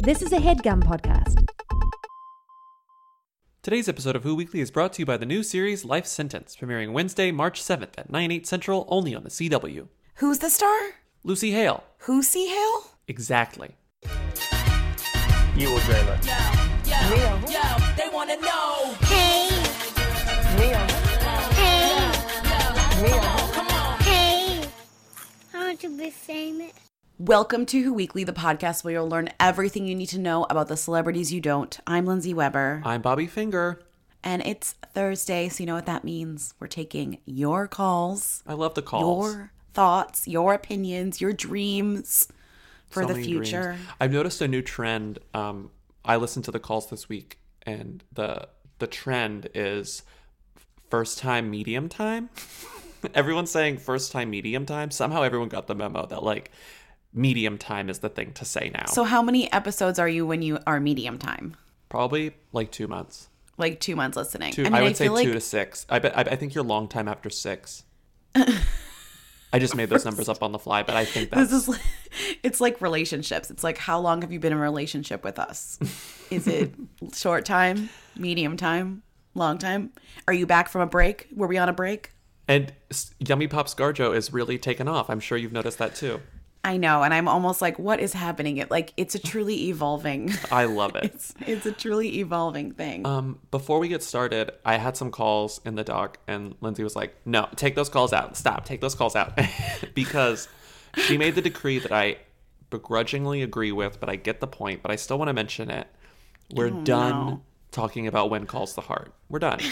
This is a headgum podcast. Today's episode of Who Weekly is brought to you by the new series Life Sentence, premiering Wednesday, March 7th at 9, 8 central, only on the CW. Who's the star? Lucy Hale. Who see Hale? Exactly. You will dream it. They wanna know. Hey. Hey. Hey. I want to be famous. Welcome to Who Weekly, the podcast where you'll learn everything you need to know about the celebrities you don't. I'm Lindsay Weber, I'm Bobby Finger. and it's Thursday, so you know what that means. We're taking your calls, I love the calls. your thoughts, your opinions, your dreams for So the future. dreams. I've noticed a new trend. Um, I listened to the calls this week, and the the trend is first time medium time. Everyone's saying first time medium time. Somehow everyone got the memo that like medium time is the thing to say now. So, how many episodes are you when you are medium time? probably like two months. Like two months listening. Two, I, I mean, I, would say feel like two to six. I bet. I, I think you're long time after six. I just made those numbers up on the fly, but I think that's this is like, it's like relationships. It's like how long have you been in a relationship with us? Is it short time, medium time, long time? Are you back from a break? Were we on a break? and Yummy Pop Scarjo is really taken off. I'm sure you've noticed that too. I know, and I'm almost like, what is happening? It like it's a truly evolving. I love it. It's it's a truly evolving thing. Um, before we get started, I had some calls in the doc, and Lindsay was like, "No, take those calls out. Stop. Take those calls out," because she made the decree that I begrudgingly agree with, but I get the point. But I still want to mention it. We're done no. talking about when calls the heart. We're done.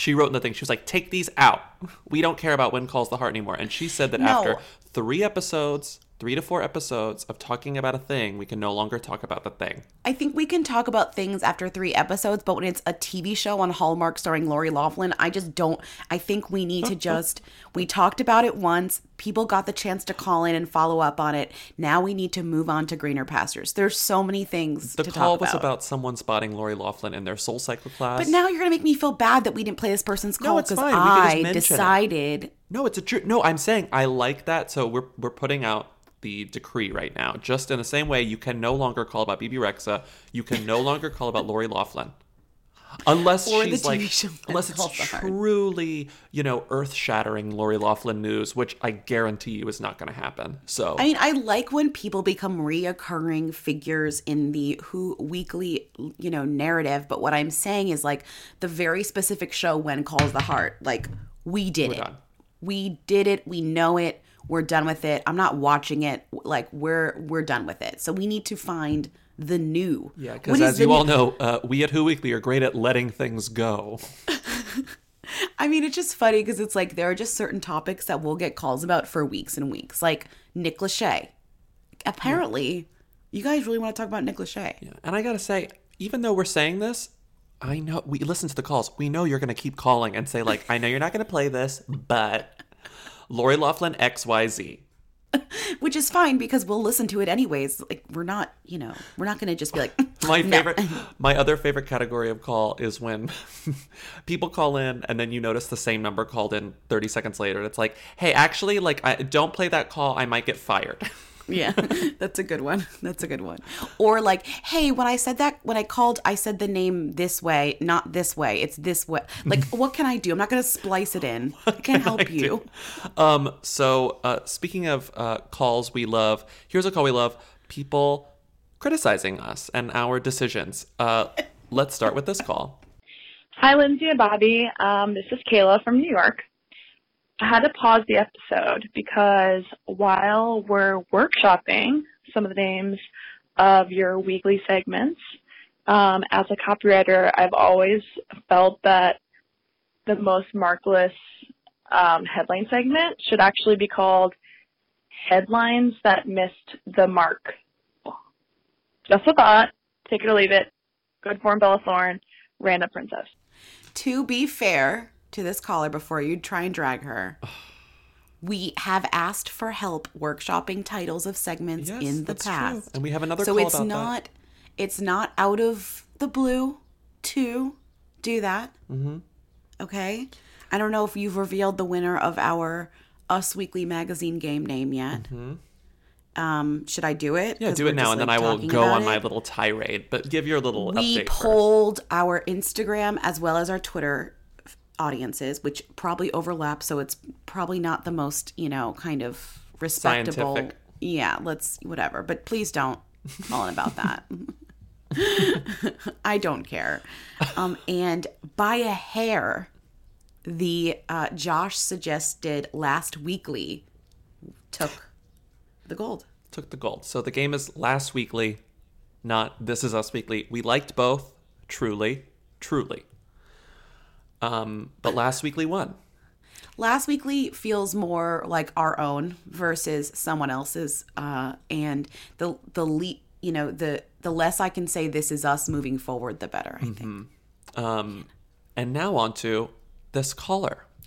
she wrote in the thing. She was like, "Take these out. We don't care about when calls the heart anymore." And she said that No. after three episodes. Three to four episodes of talking about a thing, we can no longer talk about the thing. I think we can talk about things after three episodes, but when it's a TV show on Hallmark starring Lori Laughlin, I just don't. I think we need to just. We talked about it once. People got the chance to call in and follow up on it. Now we need to move on to greener pastures. There's so many things The to call talk was about. about someone spotting Lori Laughlin in their Soul Cycle class. But now you're gonna make me feel bad that we didn't play this person's No, call it's because fine. We can just I mention it. decided. no, it's a true. No, I'm saying I like that. So we're we're putting out the decree right now. Just in the same way, you can no longer call about Bebe Rexha. You can no longer call about Lori Laughlin. Unless Or she's like, unless it's Calls the Heart. truly, you know, earth-shattering Lori Laughlin news, which I guarantee you is not going to happen. So I mean, I like when people become reoccurring figures in the Who Weekly, you know, narrative. But what I'm saying is like the very specific show when calls the heart. Like we did it. done. We did it. We know it. We're done with it. I'm not watching it. Like we're we're done with it. So we need to find the new. yeah, because as you new- all know, uh, we at Who Weekly are great at letting things go. I mean, it's just funny because it's like there are just certain topics that we'll get calls about for weeks and weeks. Like Nick Lachey. Apparently, you guys really want to talk about Nick Lachey. Yeah, And I gotta say, even though we're saying this, I know we listen to the calls. We know you're gonna keep calling and say like, I know you're not gonna play this, but Lori Laughlin X Y Z. which is fine because we'll listen to it anyways. Like we're not, you know, we're not going to just be like My "No." favorite, my other favorite category of call is when people call in and then you notice the same number called in 30 seconds later. It's like, hey, actually, like, I don't play that call. I might get fired. Yeah, that's a good one. That's a good one. Or like, hey, when I said that, when I called, I said the name this way, not this way. It's this way. Like, what can I do? I'm not going to splice it in. I can't help you. Um, so uh, speaking of uh, calls we love, here's a call we love: people criticizing us and our decisions. Uh, let's start with this call. Hi, Lindsay and Bobby. Um, this is Kayla from New York. I had to pause the episode because while we're workshopping some of the names of your weekly segments, um, as a copywriter, I've always felt that the most markless um, headline segment should actually be called Headlines That Missed the Mark. Just a thought. Take it or leave it. Good form, Bella Thorne. Random Princess. To be fair to this caller, before you try and drag her, we have asked for help workshopping titles of segments Yes, in the that's true. past. And we have another so call it's about that. not it's not out of the blue to do that. Mm-hmm. Okay. I don't know if you've revealed the winner of our Us Weekly magazine game name yet. Mm-hmm. Um, should I do it? Yeah, do it now, just, and then I will go on my little tirade. But give your little We update first. polled our Instagram as well as our Twitter audiences, which probably overlap, so it's probably not the most, you know, kind of respectable. Scientific. Yeah, let's whatever. But please don't call in about that. I don't care. Um, and by a hair, the uh, Josh suggested last weekly took the gold. Took the gold. So the game is last weekly, not This Is Us weekly. We liked both, truly, truly. Um, but last weekly won. Last weekly feels more like our own versus someone else's, uh, and the the le- you know the the less I can say this is us moving forward, the better. I think. Um, and now on to this caller.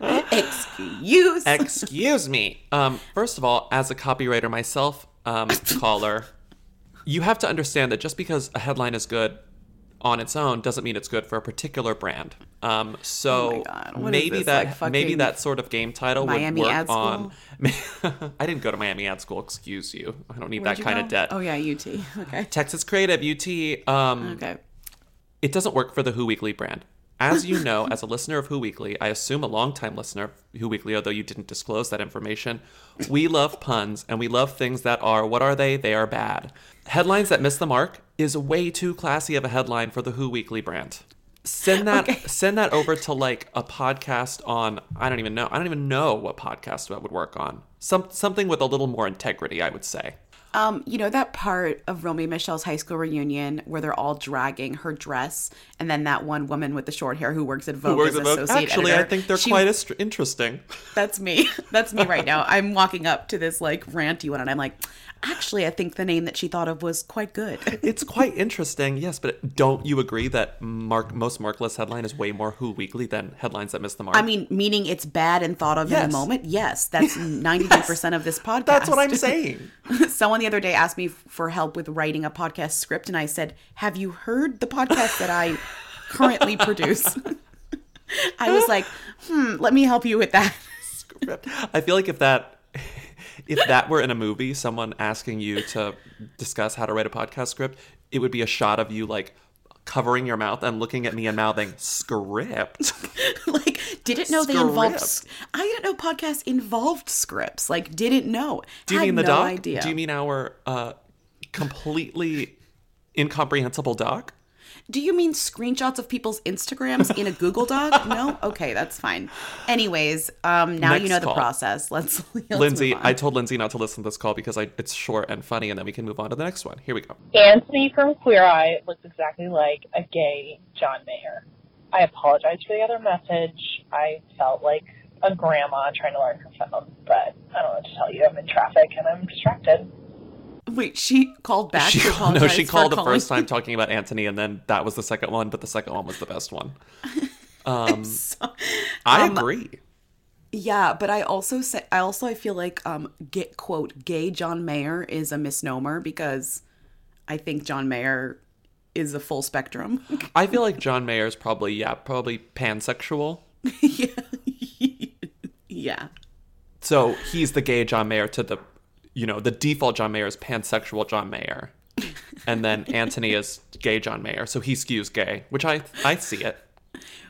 Excuse. Excuse me. Um, first of all, as a copywriter myself, um, caller, you have to understand that just because a headline is good on its own doesn't mean it's good for a particular brand. Um, so Oh my God, what is maybe this, that like maybe that sort of game title Miami would work on. I didn't go to Miami ad school. Excuse you. I don't need Where'd that kind go? of debt. Oh yeah, UT. Okay. Texas Creative UT. Um, Okay. it doesn't work for the Who Weekly brand. As you know, as a listener of Who Weekly, I assume a longtime listener of Who Weekly, although you didn't disclose that information, we love puns and we love things that are, what are they? They are bad. Headlines that miss the mark is way too classy of a headline for the Who Weekly brand. Send that Okay. send that over to like a podcast on I don't even know. I don't even know what podcast that would work on. Some something with a little more integrity, I would say. Um, you know that part of Romy Michelle's high school reunion where they're all dragging her dress, and then that one woman with the short hair who works at Vogue works as at Vogue? associate Actually, I think they're she- quite interesting. That's me. That's me right now. I'm walking up to this like ranty one, and I'm like, actually, I think the name that she thought of was quite good. It's quite interesting, yes, but don't you agree that mark most markless headline is way more Who Weekly than headlines that miss the mark? I mean, meaning it's bad and thought of in Yes. the moment. Yes, that's 99% of this podcast. that's what I'm saying. Someone the other day asked me for help with writing a podcast script, and I said, "Have you heard the podcast that I currently produce?" I was like, "Hmm, let me help you with that." I feel like if that if that were in a movie, someone asking you to discuss how to write a podcast script, it would be a shot of you like covering your mouth and looking at me and mouthing script. like, didn't know they involved. I didn't know podcasts involved scripts. Like, didn't know. Do you Had mean the no doc? Idea. Do you mean our uh, completely incomprehensible doc? Do you mean screenshots of people's Instagrams in a Google Doc? No. Okay, that's fine. Anyways, um, now you Next know the call. process. Let's, let's Lindsay, move on. I told Lindsay not to listen to this call because I, it's short and funny, and then we can move on to the next one. Here we go. Antoni from Queer Eye looks exactly like a gay John Mayer. I apologize for the other message. I felt like a grandma trying to learn her phone, but I don't know what to tell you. I'm in traffic and I'm distracted. Wait, she called back. She no, she called the calling- first time talking about Antoni, and then that was the second one, but the second one was the best one. Um, I um, agree. Yeah, but I also say I also I feel like um get quote gay John Mayer is a misnomer because I think John Mayer is a full spectrum. I feel like John Mayer is probably, yeah, probably pansexual. yeah. yeah. So he's the gay John Mayer to the, you know, the default John Mayer is pansexual John Mayer. And then Antoni is gay John Mayer. So he skews gay, which I I see it.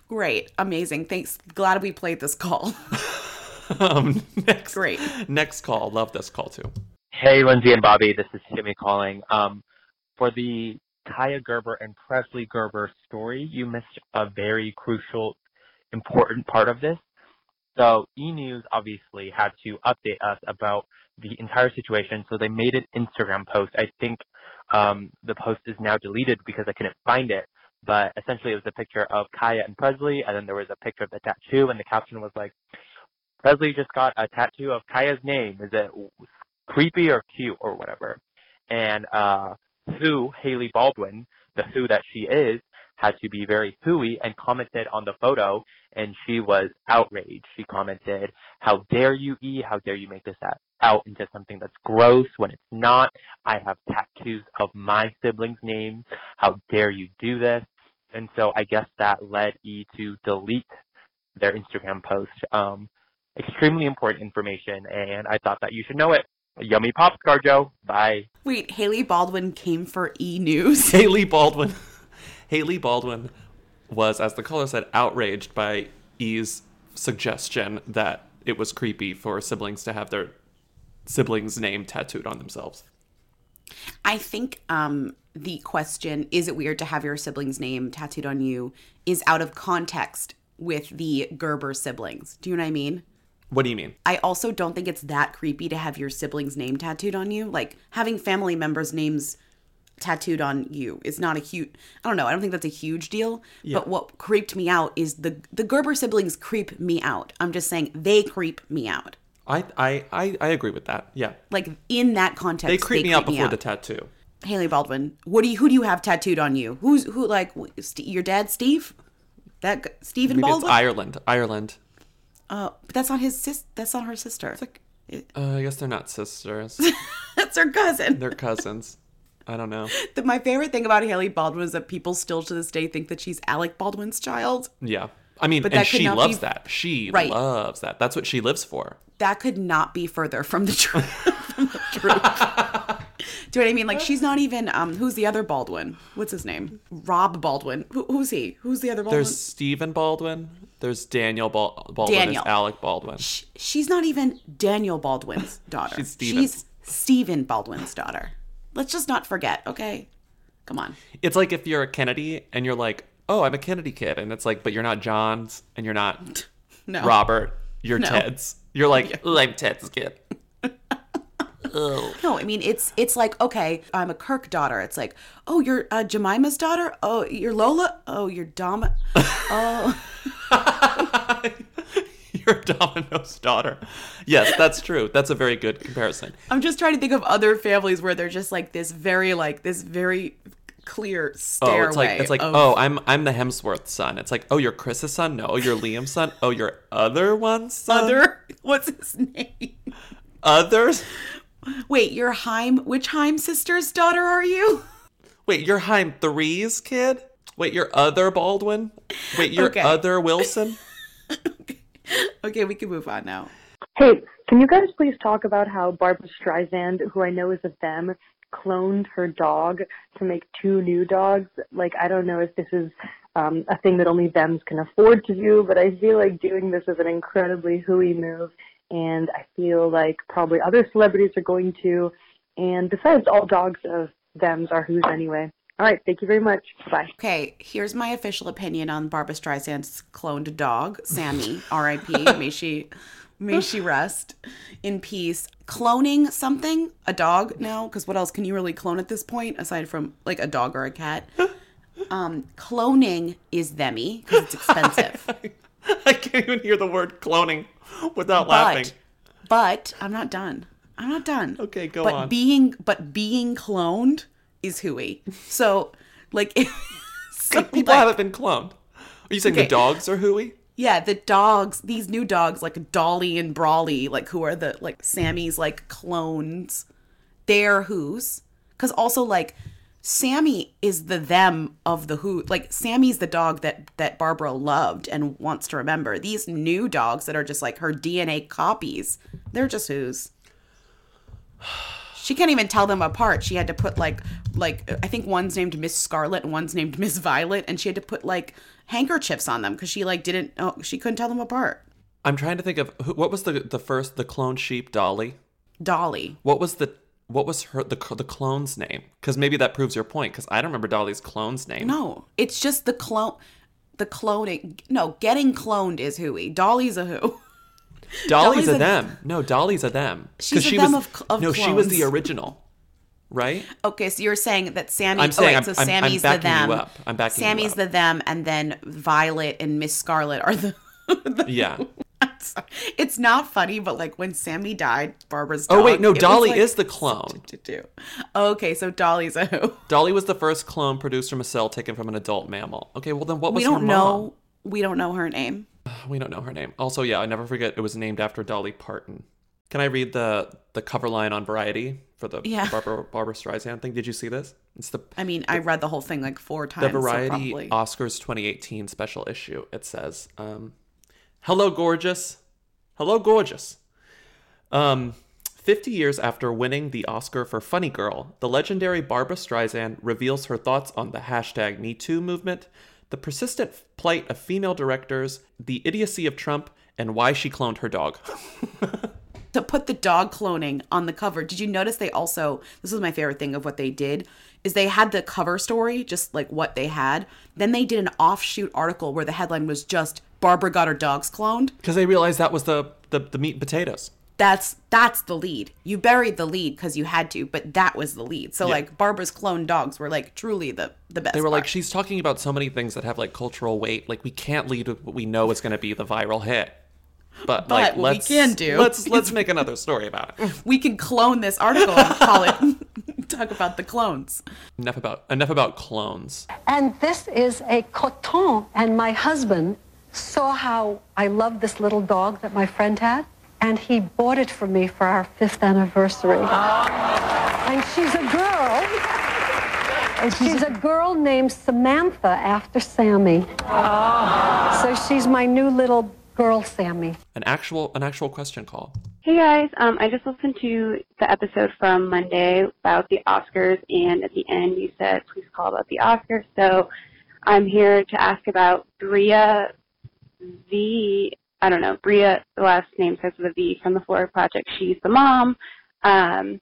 Great. Amazing. Thanks. Glad we played this call. Um, next, Great. Next call. Love this call too. Hey, Lindsay and Bobby, this is Timmy calling. Um, for the Kaia Gerber and Presley Gerber story, you missed a very crucial, important part of this. So E News obviously had to update us about the entire situation, so they made an Instagram post. I think um, the post is now deleted because I couldn't find it. But essentially, it was a picture of Kaia and Presley, and then there was a picture of the tattoo, and the caption was like, Presley just got a tattoo of Kaia's name. Is it creepy or cute or whatever? And uh, Who, Hailey Baldwin, the Who that she is, had to be very hooey and commented on the photo, and she was outraged. She commented, "How dare you, E? How dare you make this out- out into something that's gross when it's not? I have tattoos of my siblings' names. How dare you do this?" And so I guess that led E to delete their Instagram post. Um, extremely important information, and I thought that you should know it. Yummy pop, ScarJo. Bye. Wait, Hailey Baldwin came for E News. Hailey Baldwin. Hailey Baldwin was, as the caller said, outraged by E's suggestion that it was creepy for siblings to have their siblings' name tattooed on themselves. I think um, the question, is it weird to have your sibling's name tattooed on you, is out of context with the Gerber siblings. Do you know what I mean? What do you mean? I also don't think it's that creepy to have your sibling's name tattooed on you. Like having family members' names tattooed on you is not a huge I don't know, I don't think that's a huge deal. Yeah. But what creeped me out is the the Gerber siblings creep me out. I'm just saying they creep me out. I I I, I agree with that. Yeah. Like in that context, They creep me out before the tattoo. Hailey Baldwin. What do you who do you have tattooed on you? Who's who like St- your dad Steve? That Stephen Maybe it's Baldwin? Ireland. Ireland. uh, but that's not his sis that's not her sister. Uh, I guess they're not sisters. that's her cousin. they're cousins. I don't know. The, my favorite thing about Hailey Baldwin is that people still to this day think that she's Alec Baldwin's child. Yeah. I mean, But and she loves be- that. She Right. loves that. That's what she lives for. That could not be further from the truth. from the truth. Do you know what I mean? Like she's not even. Um, who's the other Baldwin? What's his name? Rob Baldwin. Who, who's he? Who's the other Baldwin? There's Stephen Baldwin. There's Daniel Bal- Baldwin. Daniel. Is Alec Baldwin. Sh- she's not even Daniel Baldwin's daughter. She's Stephen. She's Stephen Baldwin's daughter. Let's just not forget, okay? Come on. It's like if you're a Kennedy and you're like, oh, I'm a Kennedy kid. And it's like, but you're not John's and you're not No. Robert. You're No. Ted's. You're like, oh, I'm Ted's kid. No, I mean it's it's like okay, I'm a Kirke daughter. It's like oh, you're uh, Jemima's daughter. Oh, you're Lola. Oh, you're Dom. Oh, You're Domino's daughter. Yes, that's true. That's a very good comparison. I'm just trying to think of other families where they're just like this very like this very clear Oh, stairway. it's like it's like of- oh, I'm I'm the Hemsworth son. It's like oh, you're Chris's son. No, oh, you're Liam's son. Oh, you're other one's son. other. What's his name? others. Wait, you're Haim. Which Haim sister's daughter are you? Wait, you're Haim three's kid. Wait, you're other Baldwin. Wait, you're Okay. other Wilson. Okay, we can move on now. Hey, can you guys please talk about how Barbra Streisand, who I know is a them, cloned her dog to make two new dogs? Like, I don't know if this is um, a thing that only thems can afford to do, but I feel like doing this is an incredibly hooey move, and I feel like probably other celebrities are going to. And besides, all dogs of thems are who's anyway. All right, thank you very much. Bye. Okay, here's my official opinion on Barbra Streisand's cloned dog, Sammy, R.I.P. may she, may she rest in peace. Cloning something, a dog now, because what else can you really clone at this point aside from like a dog or a cat? Um, cloning is themmy because it's expensive. I can't even hear the word cloning without laughing. But, but I'm not done. I'm not done. Okay, go but on. being but being cloned is hooey. So like, so, People like- haven't been cloned. Are you saying Okay. the dogs are hooey? Yeah, the dogs, these new dogs like Dolly and Brawly, like who are the like Sammy's like clones. They're who's cuz also like Sammy is the them of the who. Like Sammy's the dog that that Barbra loved and wants to remember. These new dogs that are just like her DNA copies, they're just who's. She can't even tell them apart. She had to put like like I think one's named Miss Scarlett and one's named Miss Violet and she had to put like handkerchiefs on them cuz she like didn't oh, she couldn't tell them apart. I'm trying to think of who, what was the the first the clone sheep Dolly. Dolly. What was the what was her the the clone's name? Because maybe that proves your point. Because I don't remember Dolly's clone's name. No, it's just the clone the cloning. No, getting cloned is hooey. Dolly's a who. Dolly's, Dolly's a a- them. No, Dolly's a them. She's a she them was, of of no, she was the original, right? Okay, so you're saying that Sammy. I'm oh, saying oh, I'm- wait, so I'm- I'm Sammy's backing the you them. up. I'm backing you Sammy's up. the them, and then Violet and Miss Scarlett are the. Yeah. It's not funny, but like when Sammy died, Barbra's. Oh wait, no, Dolly like, is the clone. Okay, so Dolly's a who. Dolly was the first clone produced from a cell taken from an adult mammal. Okay, well then what was We don't know. We don't know her name. We don't know her name. Also, yeah, I never forget it was named after Dolly Parton. Can I read the the cover line on Variety for the Yeah. Barbra Barbra Streisand thing? Did you see this? It's the I mean, I read the whole thing like four times. the Variety probably. Oscars 2018 special issue. It says, um, "Hello, gorgeous. Hello, gorgeous. Um, 50 years after winning the Oscar for Funny Girl, the legendary Barbra Streisand reveals her thoughts on the hashtag MeToo movement, the persistent plight of female directors, the idiocy of Trump, and why she cloned her dog. to put the dog cloning on the cover. Did you notice they also this was my favorite thing of what they did is they had the cover story just like what they had. Then they did an offshoot article where the headline was just Barbra got her dogs cloned. Because they realized that was the, the, the meat and potatoes. That's that's the lead. You buried the lead because you had to, but that was the lead. So Yeah. like Barbra's cloned dogs were like truly the the best. They were like, she's talking about so many things that have like cultural weight. Like we can't lead with what we know is going to be the viral hit. But, But like, what we let's can do let's let's make another story about it. we can clone this article and call it talk about the clones. enough about enough about clones. And this is a coton. And my husband saw how I loved this little dog that my friend had, and he bought it for me for our fifth anniversary. And she's a girl. And she's a girl named Samantha after Sammy. So she's my new little girl, Sammy. An actual an actual question call. Hey guys, um, I just listened to the episode from Monday about the Oscars, and at the end you said please call about the Oscars. So I'm here to ask about Bria V. I don't know Bria. The last name starts with a V from the Florida Project. She's the mom. Um,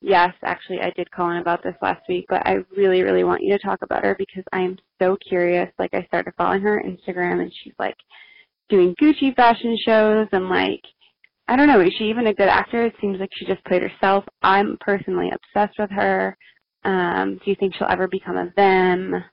yes, actually, I did call in about this last week, but I really, really want you to talk about her because I am so curious. Like I started following her on Instagram, and she's like doing Gucci fashion shows and like I don't know, is she even a good actor? It seems like she just played herself. I'm personally obsessed with her. Um, do you think she'll ever become a them?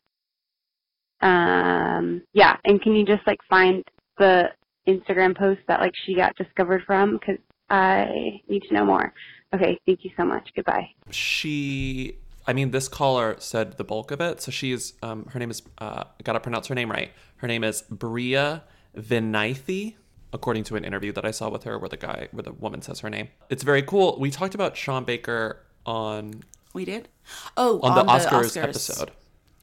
Um, yeah, and can you just like find the Instagram post that like she got discovered from? Because I need to know more. Okay, thank you so much. Goodbye. She, I mean, this caller said the bulk of it. So she's, um, her name is, uh, gotta pronounce her name right. Her name is Bria Vinaite, according to an interview that I saw with her, where the guy, where the woman says her name. It's very cool. We talked about Sean Baker on We did. Oh, on, the, Oscars episode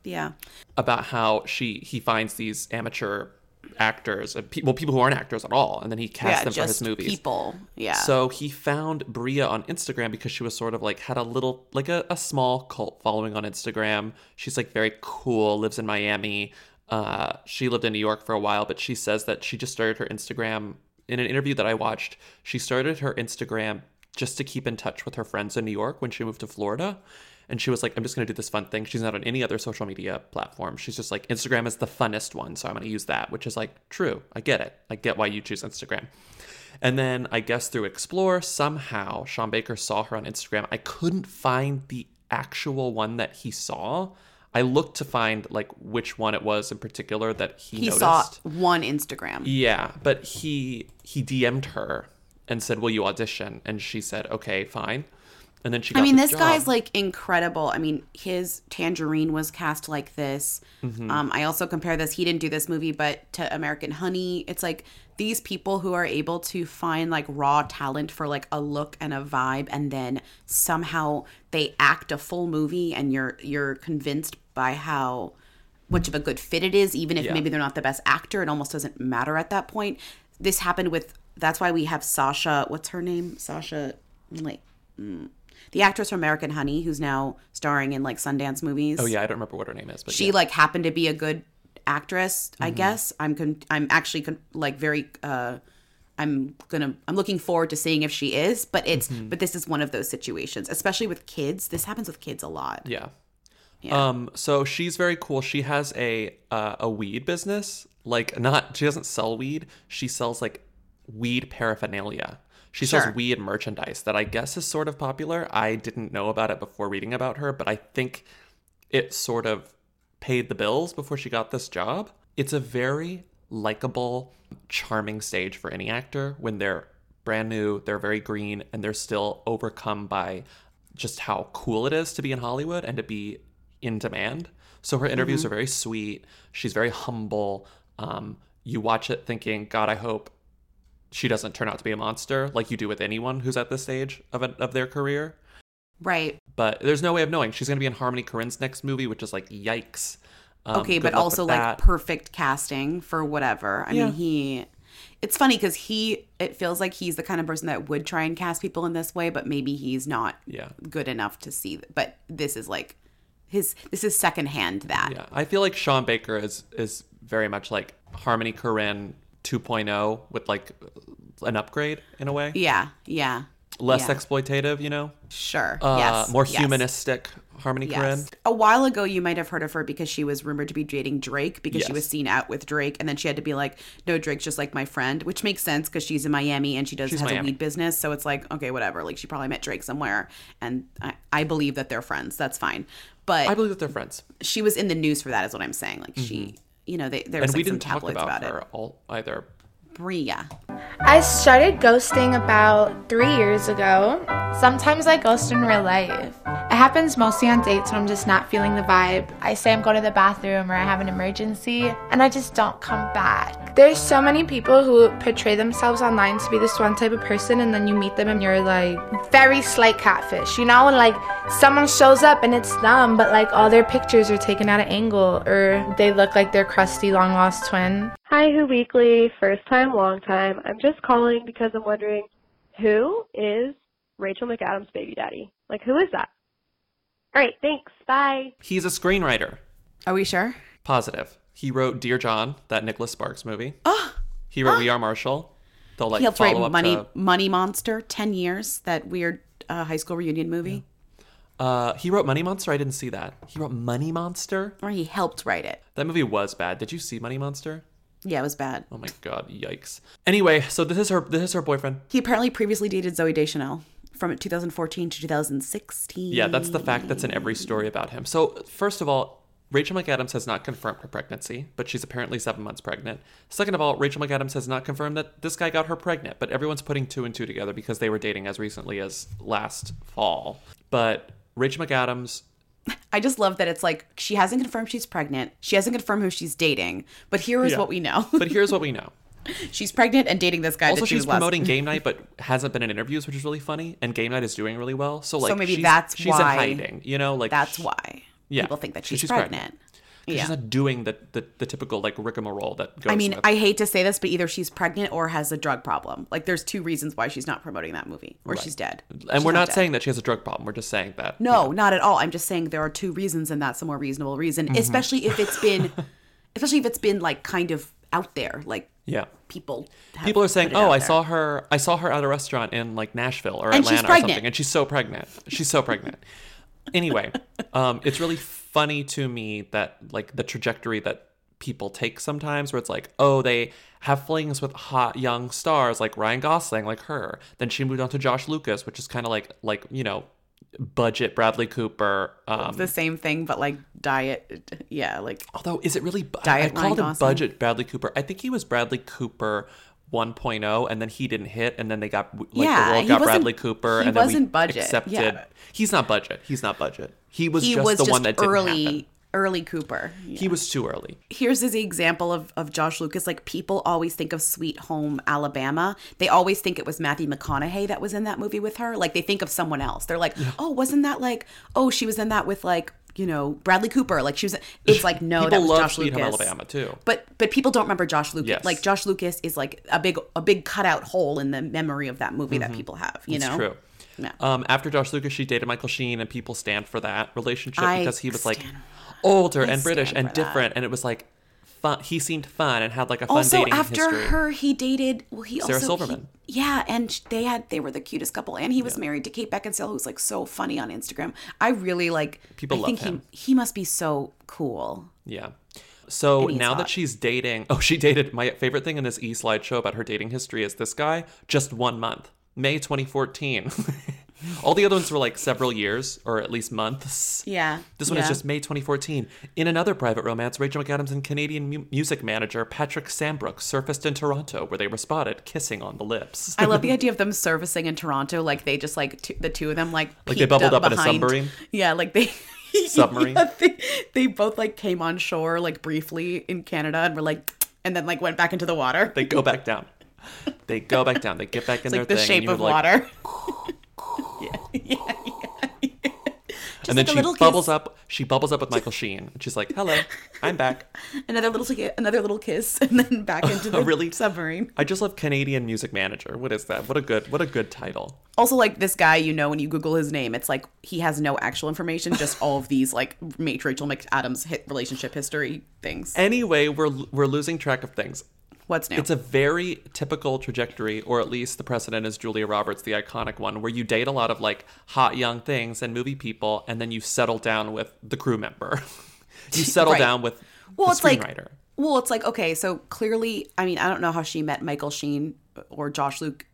Yeah. about how she he finds these amateur actors, uh, pe- well, people who aren't actors at all, and then he cast Yeah, them for his movies. people. Yeah. So he found Bria on Instagram because she was sort of like had a little like a, a small cult following on Instagram. She's like very cool, lives in Miami. Uh, she lived in New York for a while, but she says that she just started her Instagram in an interview that I watched. She started her Instagram just to keep in touch with her friends in New York when she moved to Florida. And she was like, I'm just going to do this fun thing. She's not on any other social media platform. She's just like, Instagram is the funnest one. So I'm going to use that, which is like true. I get it. I get why you choose Instagram. And then I guess through Explore, somehow Sean Baker saw her on Instagram. I couldn't find the actual one that he saw. I looked to find like which one it was in particular that he, He noticed. saw one Instagram. Yeah, but he he DM'd her and said, "Will you audition?" And she said, "Okay, fine." And then she. Got I mean, this guy's like incredible. I mean, his Tangerine was cast like this. Mhm. Um, I also compare this. He didn't do this movie, but to American Honey, it's like these people who are able to find like raw talent for like a look and a vibe, and then somehow they act a full movie, and you're you're convinced by how much of a good fit it is, even if Yeah. maybe they're not the best actor. It almost doesn't matter at that point. This happened with. That's why we have Sasha. What's her name? Sasha. Like. mm, the actress from American Honey, who's now starring in like Sundance movies. Oh yeah, I don't remember what her name is, but she yeah. like happened to be a good actress. I Mhm. guess I'm con- I'm actually con- like very. uh I'm gonna. I'm looking forward to seeing if she is, but it's. Mhm. But this is one of those situations, especially with kids. This happens with kids a lot. Yeah. Um. So she's very cool. She has a uh, a weed business. Like not. She doesn't sell weed. She sells like weed paraphernalia. She Sure. sells weed merchandise that I guess is sort of popular. I didn't know about it before reading about her, but I think it sort of paid the bills before she got this job. It's a very likable, charming stage for any actor when they're brand new, they're very green, and they're still overcome by just how cool it is to be in Hollywood and to be in demand. So her interviews Mhm. are very sweet. She's very humble. Um, you watch it thinking, God, I hope she doesn't turn out to be a monster like you do with anyone who's at this stage of, a, of their career. Right. But there's no way of knowing. She's going to be in Harmony Korine's next movie, which is like, yikes. Um, okay, but also like that. perfect casting for whatever. I Yeah. mean, he. it's funny because he it feels like he's the kind of person that would try and cast people in this way, but maybe he's not Yeah. good enough to see. But this is like his this is secondhand that. Yeah, I feel like Sean Baker is is very much like Harmony Korine 2.0 with like an upgrade in a way. Yeah, yeah. Less yeah. exploitative, you know. Sure. Uh, yes. More yes. humanistic Harmony Yes. Korine. A while ago, you might have heard of her because she was rumored to be dating Drake because she was seen out with Drake, and then she had to be like, "No, Drake's just like my friend," which makes sense because she's in Miami and she does She's has a weed business. So it's like, okay, whatever. Like she probably met Drake somewhere, and I, I believe that they're friends. That's fine. But I believe that they're friends. she was in the news for that, is what I'm saying. Like she, you know, they, there was and we like, some didn't talk tabloids about, about, her all either. Bria. I started ghosting about three years ago. Sometimes I ghost in real life. It happens mostly on dates when I'm just not feeling the vibe. I say I'm going to the bathroom or I have an emergency and I just don't come back. There's so many people who portray themselves online to be this one type of person and then you meet them and you're like very slight catfish. You know, when like someone shows up and it's them, but like all their pictures are taken at an angle or they look like their crusty long lost twin. Hi, Who Weekly. First time, long time. I'm just calling because I'm wondering who is Rachel McAdams' baby daddy? Like, who is that? All right, thanks. Bye. He's a screenwriter. Are we sure? Positive. He wrote Dear John, that Nicholas Sparks movie. He wrote We Are Marshall. The like he helped write Money to, Money Monster, ten years. That weird uh, high school reunion movie. uh, he wrote Money Monster. I didn't see that. He wrote Money Monster. Or he helped write it. That movie was bad. Did you see Money Monster? Yeah, it was bad. Oh my god, yikes. Anyway, so this is her this is her boyfriend. He apparently previously dated Zooey Deschanel from 2014 to 2016. Yeah, that's the fact that's in every story about him. So, first of all, Rachel McAdams has not confirmed her pregnancy, but she's apparently seven months pregnant. Second of all, Rachel McAdams has not confirmed that this guy got her pregnant, but everyone's putting two and two together because they were dating as recently as last fall. But Rachel McAdams, I just love that it's like she hasn't confirmed she's pregnant. She hasn't confirmed who she's dating. But here is Yeah. what we know. but here's what we know. she's pregnant and dating this guy. also, she she's promoting game night, but hasn't been in interviews, which is really funny. And game night is doing really well. So, like, so maybe she's, that's she's why- in hiding. You know, like That's why yeah, people think that 'cause she's, pregnant. Yeah. She's not doing the, the, the typical like rigmarole that goes. I mean, with- I hate to say this, but either she's pregnant or has a drug problem. Like, there's two reasons why she's not promoting that movie, or Right. she's dead. and She's we're not dead. saying that she has a drug problem. We're just saying that. No, not at all. I'm just saying there are two reasons, and that's a more reasonable reason, Mhm. especially if it's been, especially if it's been like kind of out there, like Yeah. people. have People are saying, "Oh, I there." saw her. I saw her at a restaurant in like Nashville or And she's Atlanta or pregnant. something, and she's so pregnant. She's so pregnant." anyway, um, it's really funny to me that like the trajectory that people take sometimes, where it's like, "Oh, they have flings with hot young stars like Ryan Gosling, like her." Then she moved on to Josh Lucas, which is kind of like like you know, budget Bradley Cooper. Um, the same thing, but like diet. Yeah, like. Although, is it really bu- diet? I called Ryan him Gosling? budget Bradley Cooper. I think he was Bradley Cooper 1.0, and then he didn't hit, and then they got like Yeah, the world got Bradley Cooper, he and then we wasn't budget, accepted. yeah. He's not budget. He's not budget. He was he just was the just one that early, early Cooper. He was too early. Here's his example of, of Josh Lucas. Like people always think of Sweet Home Alabama. They always think it was Matthew McConaughey that was in that movie with her. Like they think of someone else. They're like, oh, wasn't that like, oh, she was in that with like, you know, Bradley Cooper. Like she was. It's like no, People that was love Josh Sweet Lucas. Home Alabama too. But but people don't remember Josh Lucas. Yes. Like Josh Lucas is like a big a big cutout hole in the memory of that movie that Mhm. people have. You It's know, true. Um, after Josh Lucas, she dated Michael Sheen, and people stand for that relationship I because he was like older I and British and for that. different, and it was like fun. He seemed fun and had like a fun also dating after history. her he dated well he Sarah also Silverman. he- yeah and they had they were the cutest couple and he was married to kate beckinsale who's like so funny on instagram i really like People i love think him. he he must be so cool Yeah. So now that she's dating, oh, she dated. My favorite thing in this e slideshow about her dating history is this guy just one month, May 2014. All the other ones were like several years or at least months. yeah This one yeah. is just May 2014. In another private romance, Rachel McAdams and Canadian mu- music manager Patrick Sambrook surfaced in Toronto, where they were spotted kissing on the lips. I love the idea of them servicing in Toronto, like they just like two, the two of them like Like they bubbled up in a submarine? Yeah, like they Submarine? Yeah, they, they both like came on shore like briefly in Canada and were like, and then like went back into the water. They go back down. They go back down. They get back in It's their like the thing. shape and you of like, water. yeah, yeah, yeah, yeah. and then like a she bubbles kiss. up. She bubbles up with Michael Sheen, and she's like, "Hello, I'm back." Another little another little kiss, and then back into the really submarine. I just love Canadian music manager. What is that? What a good what a good title. Also, like this guy, you know, when you Google his name, it's like he has no actual information, just all of these like Rachel McAdams hit relationship history things. Anyway, we're we're losing track of things. What's new? It's a very typical trajectory, or at least the precedent is Julia Roberts, the iconic one, where you date a lot of like hot young things and movie people, and then you settle down with the crew member. you settle Right. down with Well, the it's like- Well, it's like okay, so clearly, I mean, I don't know how she met Michael Sheen or Josh Luke,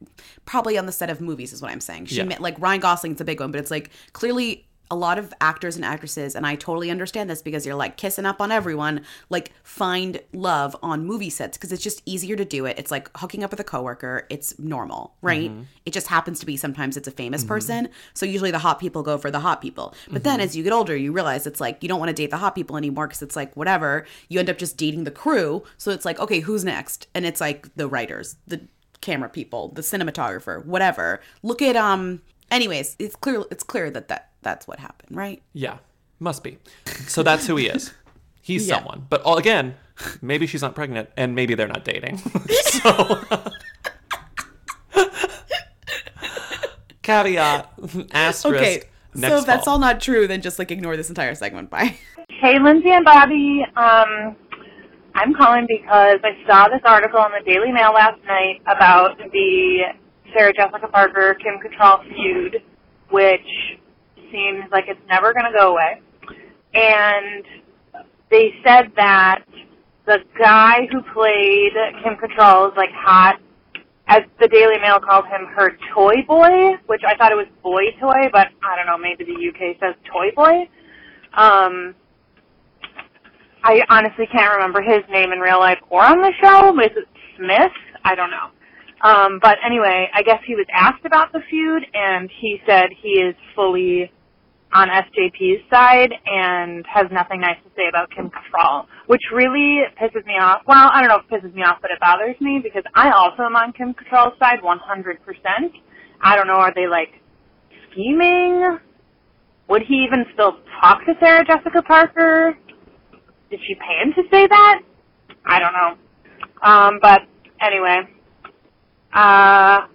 probably on the set of movies is what I'm saying. She Yeah. met like Ryan Gosling's a big one, but it's like clearly a lot of actors and actresses, and I totally understand this because you're like kissing up on everyone, like find love on movie sets because it's just easier to do it. It's like hooking up with a coworker. It's normal, right? Mhm. It just happens to be sometimes it's a famous Mhm. person. So usually the hot people go for the hot people. But then Mhm. as you get older, you realize it's like you don't want to date the hot people anymore because it's like whatever. You end up just dating the crew. So it's like, okay, who's next? And it's like the writers, the camera people, the cinematographer, whatever. Look at um anyways, it's clear it's clear that, that that's what happened, right? Yeah, must be. So that's who he is. He's Yeah. someone. But all, again, maybe she's not pregnant, and maybe they're not dating. so caveat asterisk. Okay. Next so if that's call. all not true, then just like ignore this entire segment. Bye. Hey, Lindsay and Bobby. Um, I'm calling because I saw this article in the Daily Mail last night about the Sarah Jessica Parker Kim Cattrall feud, which seems like it's never going to go away. And they said that the guy who played Kim Cattrall is like hot, as the Daily Mail called him her toy boy, which I thought it was boy toy, but I don't know, maybe the UK says toy boy. Um, I honestly can't remember his name in real life or on the show. Is it Smith? I don't know. Um, but anyway, I guess he was asked about the feud, and he said he is fully on SJP's side and has nothing nice to say about Kim Cattrall, which really pisses me off. Well, I don't know if it pisses me off, but it bothers me because I also am on Kim Cattrall's side 100%. I don't know, are they like scheming? Would he even still talk to Sarah Jessica Parker? Did she pay him to say that? I don't know. Um, but anyway, uh,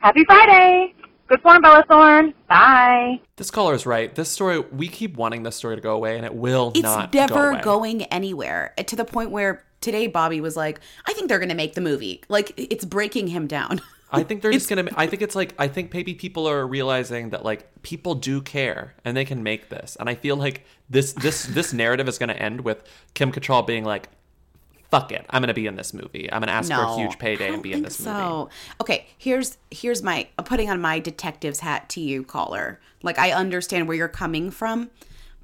happy Friday. Good form, Bella Thorne. Bye. This caller is right. This story, we keep wanting this story to go away, and it will It's not go never away. going anywhere uh, to the point where today Bobby was like, I think they're going to make the movie. Like, it's breaking him down. I think they're just gonna. I think it's like. I think maybe people are realizing that like people do care and they can make this. And I feel like this this this narrative is gonna end with Kim Cattrall being like, "Fuck it, I'm gonna be in this movie. I'm gonna ask for a huge payday and be in this movie." So, okay, here's here's my I'm putting on my detective's hat to you, caller. Like I understand where you're coming from,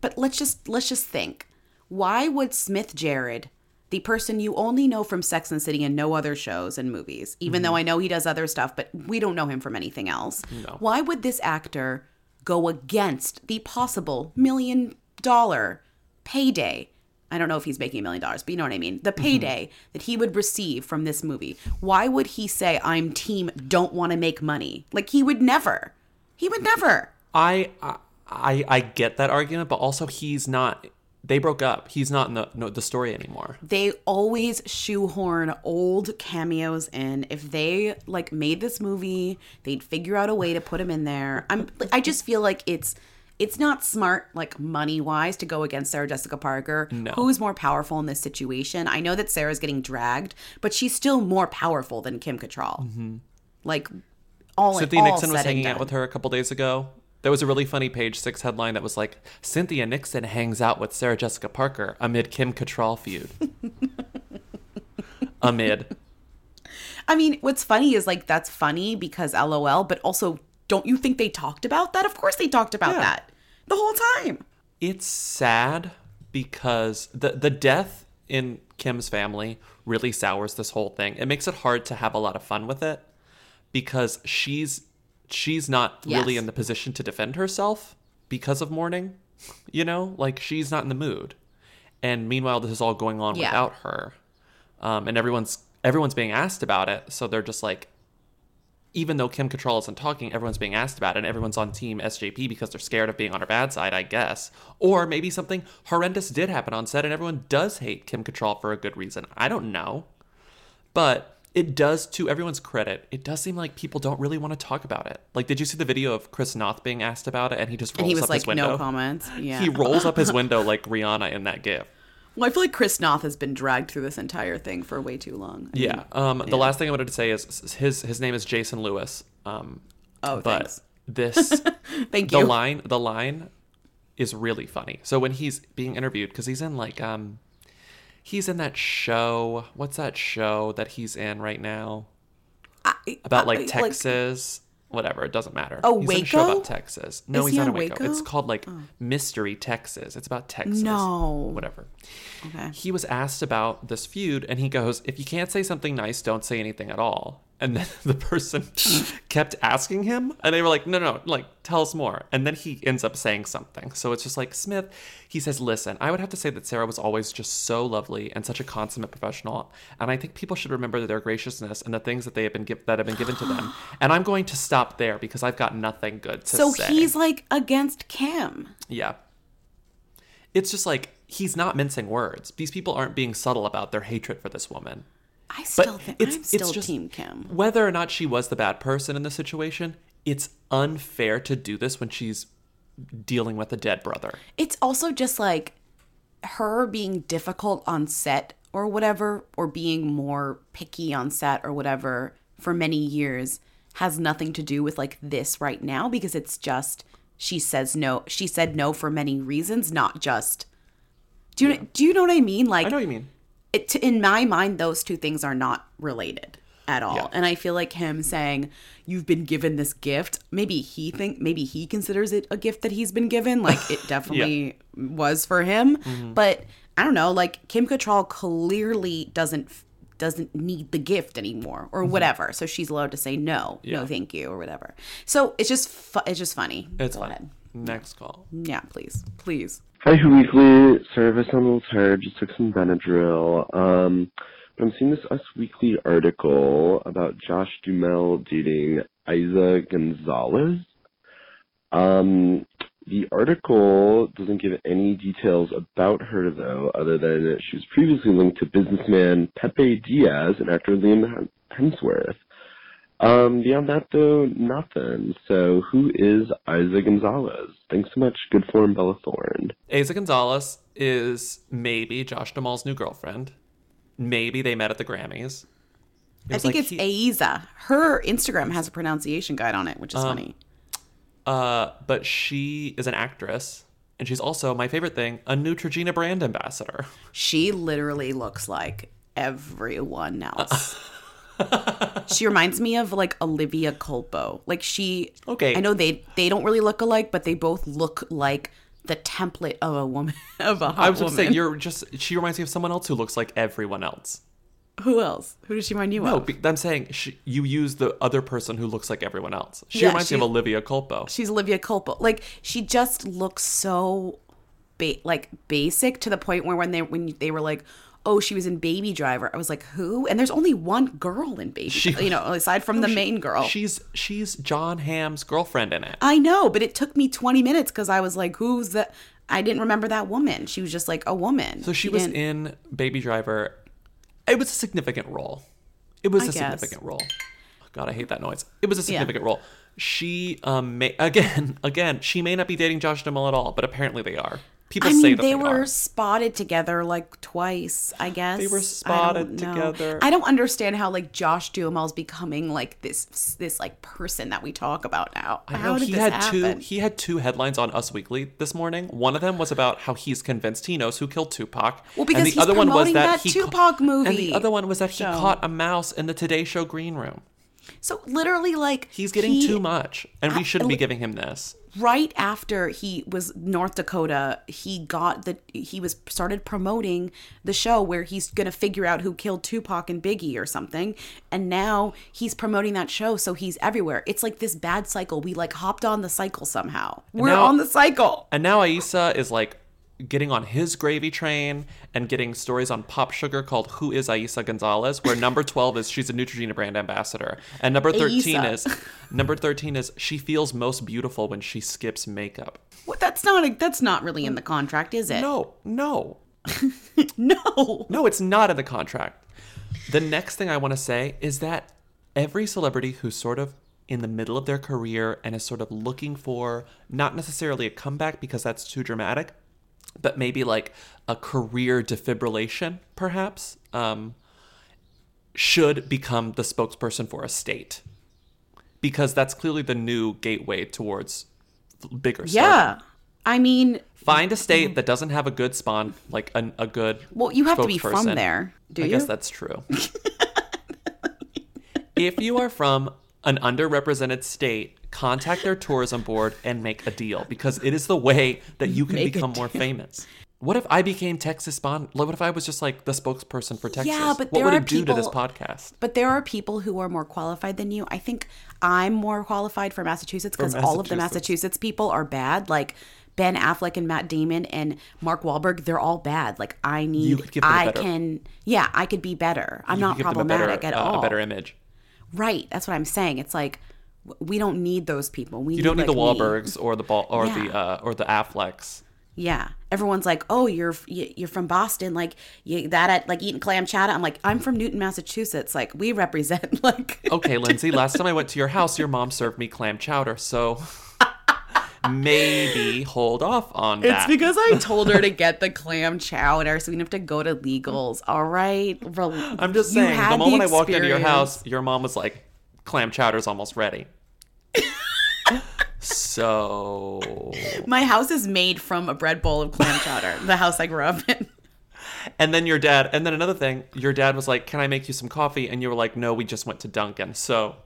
but let's just let's just think. Why would Smith Jerrod, the person you only know from Sex and City and no other shows and movies, even though mm-hmm. I know he does other stuff, but we don't know him from anything else. No. Why would this actor go against the possible million dollar payday? I don't know if he's making a million dollars, but you know what I mean. The mm-hmm. payday that he would receive from this movie. Why would he say, I'm team don't want to make money? Like he would never. He would never. I I I get that argument, but also he's not. They broke up. He's not in the no, the story anymore. They always shoehorn old cameos in. If they like made this movie, they'd figure out a way to put him in there. I'm I just feel like it's it's not smart like money wise to go against Sarah Jessica Parker. No. Who's more powerful in this situation? I know that Sarah's getting dragged, but she's still more powerful than Kim Cattrall. Mhm. Like all Cynthia all Nixon was hanging out with her a couple days ago. There was a really funny page six headline that was like, Cynthia Nixon hangs out with Sarah Jessica Parker amid Kim Cattrall feud. amid. I mean, what's funny is like that's funny because LOL, but also don't you think they talked about that? Of course they talked about Yeah. that the whole time. It's sad because the the death in Kim's family really sours this whole thing. It makes it hard to have a lot of fun with it because she's she's not really in the position to defend herself because of mourning. You know, like she's not in the mood. And meanwhile, this is all going on Yeah. without her, um, and everyone's everyone's being asked about it. So they're just like, even though Kim Cattrall isn't talking, everyone's being asked about it, and everyone's on team SJP because they're scared of being on her bad side, I guess. Or maybe something horrendous did happen on set, and everyone does hate Kim Cattrall for a good reason. I don't know. But it does, to everyone's credit, it does seem like people don't really want to talk about it. Like, did you see the video of Chris Noth being asked about it, and he just rolls And he was up his like, no comments. Yeah. He rolls up his window like Rihanna in that gif. Well, I feel like Chris Noth has been dragged through this entire thing for way too long. I Yeah. mean, Um, the yeah. last thing I wanted to say is his his name is Jason Lewis. Um, Oh, but thanks. this Thank the you. line the line is really funny. So when he's being interviewed, because he's in like um, he's in that show. What's that show that he's in right now? About I- like like- Texas. Whatever, it doesn't matter. Oh, he's in a show about Texas. No, Is he's he not on in Waco. Waco? It's called like Oh. Mystery Texas. It's about Texas. No. Whatever. Okay. He was asked about this feud, and he goes, "If you can't say something nice, don't say anything at all." And then the person kept asking him, and they were like, "No, no, no, like tell us more." And then he ends up saying something. So it's just like Smith. He says, "Listen, I would have to say that Sarah was always just so lovely and such a consummate professional, and I think people should remember their graciousness and the things that they have been give- that have been given to them. And I'm going to stop there because I've got nothing good to So say." So he's like against Kim. Yeah. It's just like he's not mincing words. These people aren't being subtle about their hatred for this woman. I still think I'm still Team Kim. Whether or not she was the bad person in the situation, it's unfair to do this when she's dealing with a dead brother. It's also just like her being difficult on set or whatever, or being more picky on set or whatever for many years has nothing to do with like this right now because it's just she says no. She said no for many reasons, not just. Do you do you know what I mean? Like I know what you mean. It, in my mind, those two things are not related at all. Yeah. And I feel like him saying, "You've been given this gift." Maybe he think maybe he considers it a gift that he's been given. Like it definitely was for him. Mhm. But I don't know. Like Kim Cattrall clearly doesn't doesn't need the gift anymore or Mhm. whatever. So she's allowed to say no, Yeah. no, thank you, or whatever. So it's just fu- it's just funny. It's Go fine. ahead. Next call. Yeah, please, please. Hi, Who Weekly. Service I'm a little tired. Just took some Benadryl. Um, but I'm seeing this Us Weekly article about Josh Duhamel dating Isa Gonzalez. Um, the article doesn't give any details about her, though, other than that she was previously linked to businessman Pepe Diaz and actor Liam Hemsworth. Um, beyond that, though, nothing. So, who is Isa Gonzalez? Thanks so much. Good form, Bella Thorne. Asa Gonzalez is maybe Josh Duhamel's new girlfriend. Maybe they met at the Grammys. It I think like it's he- Aiza. Her Instagram has a pronunciation guide on it, which is Um, funny. Uh, but she is an actress, and she's also my favorite thing, a Neutrogena brand ambassador. She literally looks like everyone else. she reminds me of like Olivia Culpo. Like she Okay. I know they they don't really look alike, but they both look like the template of a woman of a hot I was woman. to say you're just. She reminds me of someone else who looks like everyone else. Who else? Who does she remind you No, of? be- I'm saying she, you use the other person who looks like everyone else. She Yeah, reminds me of Olivia Culpo. She's Olivia Culpo. Like she just looks so ba- like basic to the point where when they when they were like, "Oh, she was in Baby Driver," I was like, "Who?" And there's only one girl in Baby. She- you know, aside from No, the she- main girl. She's she's Jon Hamm's girlfriend in it. I know, but it took me 20 minutes because I was like, "Who's that?" I didn't remember that woman. She was just like a woman. So she was in Baby Driver. It was a significant role. It was I a guess. significant role. Oh, God, I hate that noise. It was a Yeah. significant role. She um may, again again she may not be dating Josh Duhamel at all, but apparently they are. People I mean, say they, they, were are. spotted together like twice, I guess. They were spotted know. together. I don't understand how like Josh Duhamel's becoming like this this like person that we talk about now. I how know he had happen? two. He had two headlines on Us Weekly this morning. One of them was about how he's convinced he knows who killed Tupac. Well, because and the he's other one was that, that he ca- Tupac movie And the other one was that he caught a mouse in the Today Show green room. So literally, like He's getting he- too much, and we shouldn't be giving him this. Right after he was North Dakota, he got the he was started promoting the show where he's gonna figure out who killed Tupac and Biggie or something, and now he's promoting that show, so he's everywhere. It's like this bad cycle. We like hopped on the cycle somehow. We're now- on the cycle. And now Aisa is like getting on his gravy train and getting stories on Pop Sugar called Who is Aisa Gonzalez, where number 12 is she's a Neutrogena brand ambassador. And number 13 Aisa. is number 13 is she feels most beautiful when she skips makeup. What? That's not. A, that's not really in the contract, is it? No, no. no. No, it's not in the contract. The next thing I want to say is that every celebrity who's sort of in the middle of their career and is sort of looking for not necessarily a comeback because that's too dramatic, but maybe like a career defibrillation, perhaps, um, should become the spokesperson for a state. Because that's clearly the new gateway towards bigger Yeah. I mean, Find a state that doesn't have a good spawn, like a, a good. Well, you have to be from there, do I you? guess that's true. if you are from an underrepresented state, contact their tourism board and make a deal because it is the way that you can Make become more famous. What if I became Texas Spawn? What if I was just like the spokesperson for Texas? Yeah, but what there would are it do to this podcast? But there are people who are more qualified than you. I think I'm more qualified for Massachusetts because all of the Massachusetts. People are bad. Like Ben Affleck and Matt Damon and Mark Wahlberg, they're all bad. Like I need, could give them a I better- can, yeah, I could be better. I'm not could give them a problematic better, at uh, all. A better image. Right. That's what I'm saying. It's like we don't need those people. We You don't need like, the me. Or the ball or the Yeah. uh, or the Afflecks. Yeah, everyone's like, "Oh, you're you're from Boston, like you that at like eating clam chowder." I'm like, "I'm from Newton, Massachusetts. Like we represent like Okay, Lindsey, last time I went to your house, your mom served me clam chowder, so maybe hold off on that. It's because I told her to get the clam chowder, so we didn't have to go to legals. All right, Rel- I'm just saying, the moment I walked into your house, your mom was like, clam chowder's almost ready. so. my house is made from a bread bowl of clam chowder. the house I grew up in. And then your dad, and then another thing, your dad was like, Can I make you some coffee? And you were like, No, we just went to Dunkin'. So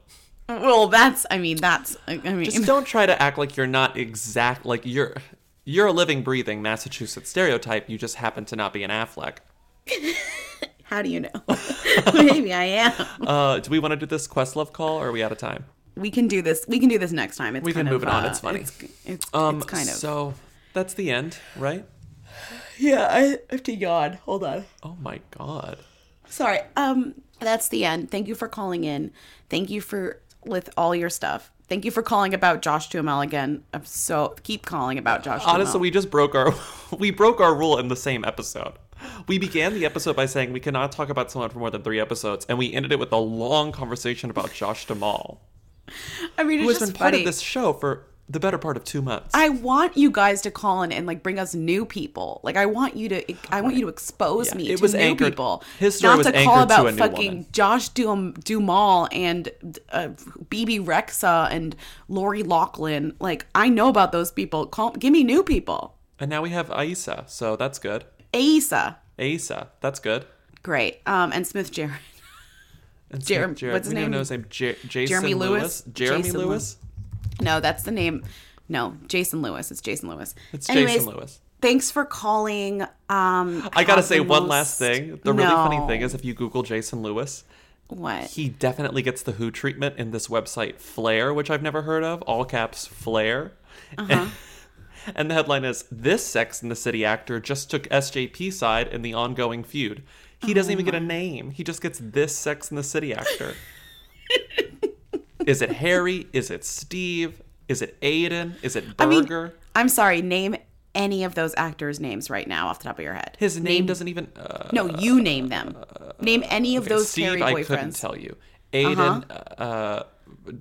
Well, that's. I mean, that's. I I mean, just don't try to act like you're not exact, like you're. You're a living, breathing Massachusetts stereotype. You just happen to not be an Affleck. how do you know? Maybe I am. Uh, do we want to do this quest love call, or are we out of time? We can do this. We can do this next time. It's we can kind move of, it on. uh, It's funny. It's, it's, um, it's kind of. So that's the end, right? Yeah, I have to yawn. Hold on. Oh my god. Sorry. Um, that's the end. Thank you for calling in. Thank you for with all your stuff. Thank you for calling about Josh Duhamel again. I'm so keep calling about Josh. Honestly, Duhamel. we just broke our we broke our rule in the same episode. We began the episode by saying we cannot talk about someone for more than three episodes, and we ended it with a long conversation about Josh Duhamel, I mean, who has just been part of this show for the better part of two months. I want you guys to call in and like bring us new people. Like I want you to, I want you to expose Yeah, me it to was new anchored- people. his story Not was to call anchored to about a new fucking woman. Josh Dum Duhamel and uh, Bebe Rexha and Lori Loughlin. Like I know about those people. Call, give me new people. and now we have Aisa, so that's good. Asa, Aisa, that's good. great. Um, and Smith Jerrod. And Jer- Smith Jarrett- what's his we name? know his name. J- Jason Jeremy Lewis? Lewis. Jeremy Jason Lewis. No, that's the name. No, Jason Lewis. It's Jason Lewis. It's Anyways, Jason Lewis. Thanks for calling. Um, I gotta say one most- last thing. The really funny thing is if you Google Jason Lewis, What? he definitely gets the Who treatment in this website Flare, which I've never heard of. All caps Flare. Uh-huh. And the headline is This Sex in the City actor just took SJP side in the ongoing feud. He doesn't even get Oh a name. He just gets this Sex in the City actor. is it Harry? Is it Steve? Is it Aidan? Is it I mean, Berger? I'm sorry. Name any of those actors' names right now off the top of your head. His name, doesn't even. Uh, No, you name them. Name any of okay, those Steve, Harry I boyfriends. couldn't tell you. Aidan, uh,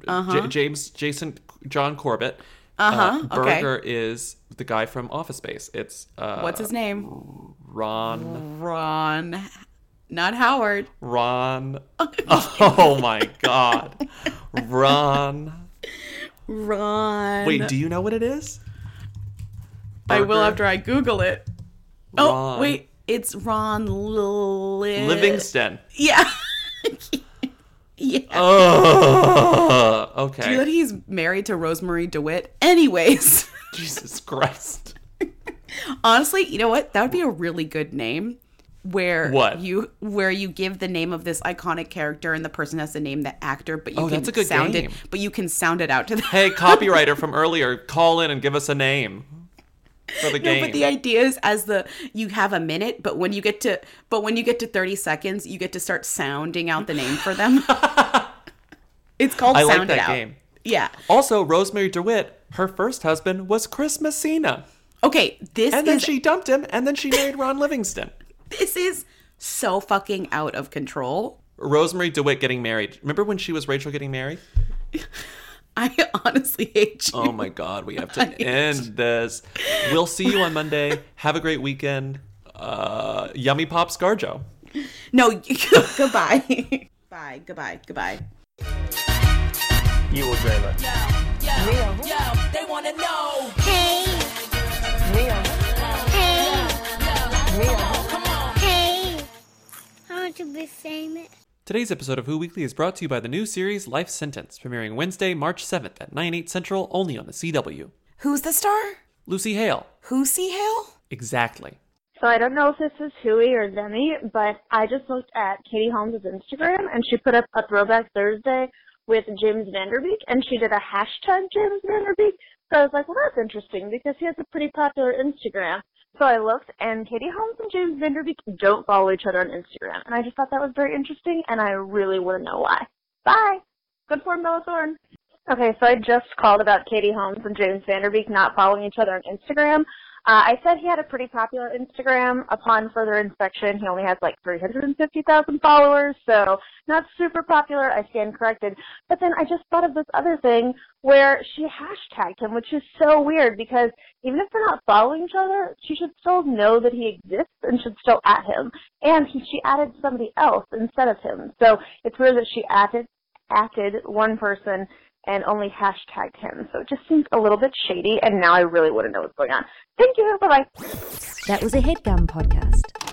Uh-huh. J- James, Jason, John Corbett. Uh-huh, Uh, okay. Berger is the guy from Office Space. It's uh, What's his name? Ron. Ron. Not Howard. Ron. oh my God, Ron. Ron. Wait, do you know what it is? I will after I Google it. Oh, wait. It's Ron Li- Livingston. Yeah. yeah. Oh, Do you know okay. that he's married to Rosemarie DeWitt? Anyways. Jesus Christ. Honestly, you know what? That would be a really good name. Where What? you where you give the name of this iconic character and the person has to name the actor, but you Oh, can that's a good sound game. it but you can sound it out to them. Hey, copywriter from earlier, call in and give us a name. for the game. No, but the idea is as the you have a minute, but when you get to but when you get to 30 seconds, you get to start sounding out the name for them. it's called I like Sound It that Out. game. Yeah. Also, Rosemarie DeWitt, her first husband was Chris Messina. Okay, this and then is she dumped him, and then she married Ron Livingston. This is so fucking out of control. Rosemarie DeWitt getting married. Remember when she was Rachel getting married? I honestly hate you. Oh my god, we have to end this. We'll see you on Monday. Have a great weekend. Uh, yummy Pop Scarjo. No, goodbye. Bye. Goodbye. Goodbye. You will dream it. Yo, yo, they wanna know. I want to be famous. Today's episode of Who Weekly is brought to you by the new series Life Sentence, premiering Wednesday, March 7th at 9, 8 central, only on the CW. Who's the star? Lucy Hale. Who's C Hale? Exactly. So I don't know if this is Hui or Demi, but I just looked at Katie Holmes' Instagram and she put up a throwback Thursday with James Van Der Beek and she did a hashtag James Van Der Beek. So I was like, well, that's interesting because he has a pretty popular Instagram. So I looked and Katie Holmes and James Van Der Beek don't follow each other on Instagram. And I just thought that was very interesting and I really want to know why. Bye. Good for Bella Thorne. Okay, so I just called about Katie Holmes and James Van Der Beek not following each other on Instagram. Uh, I said he had a pretty popular Instagram. Upon further inspection, he only has like 350,000 followers, so not super popular. I stand corrected. But then I just thought of this other thing where she hashtagged him, which is so weird because even if they're not following each other, she should still know that he exists and should still at him. And he, she added somebody else instead of him. So it's weird that she added acted one person and only hashtagged him. So it just seems a little bit shady, and now I really want to know what's going on. Thank you. Bye bye. That was a HeadGum podcast.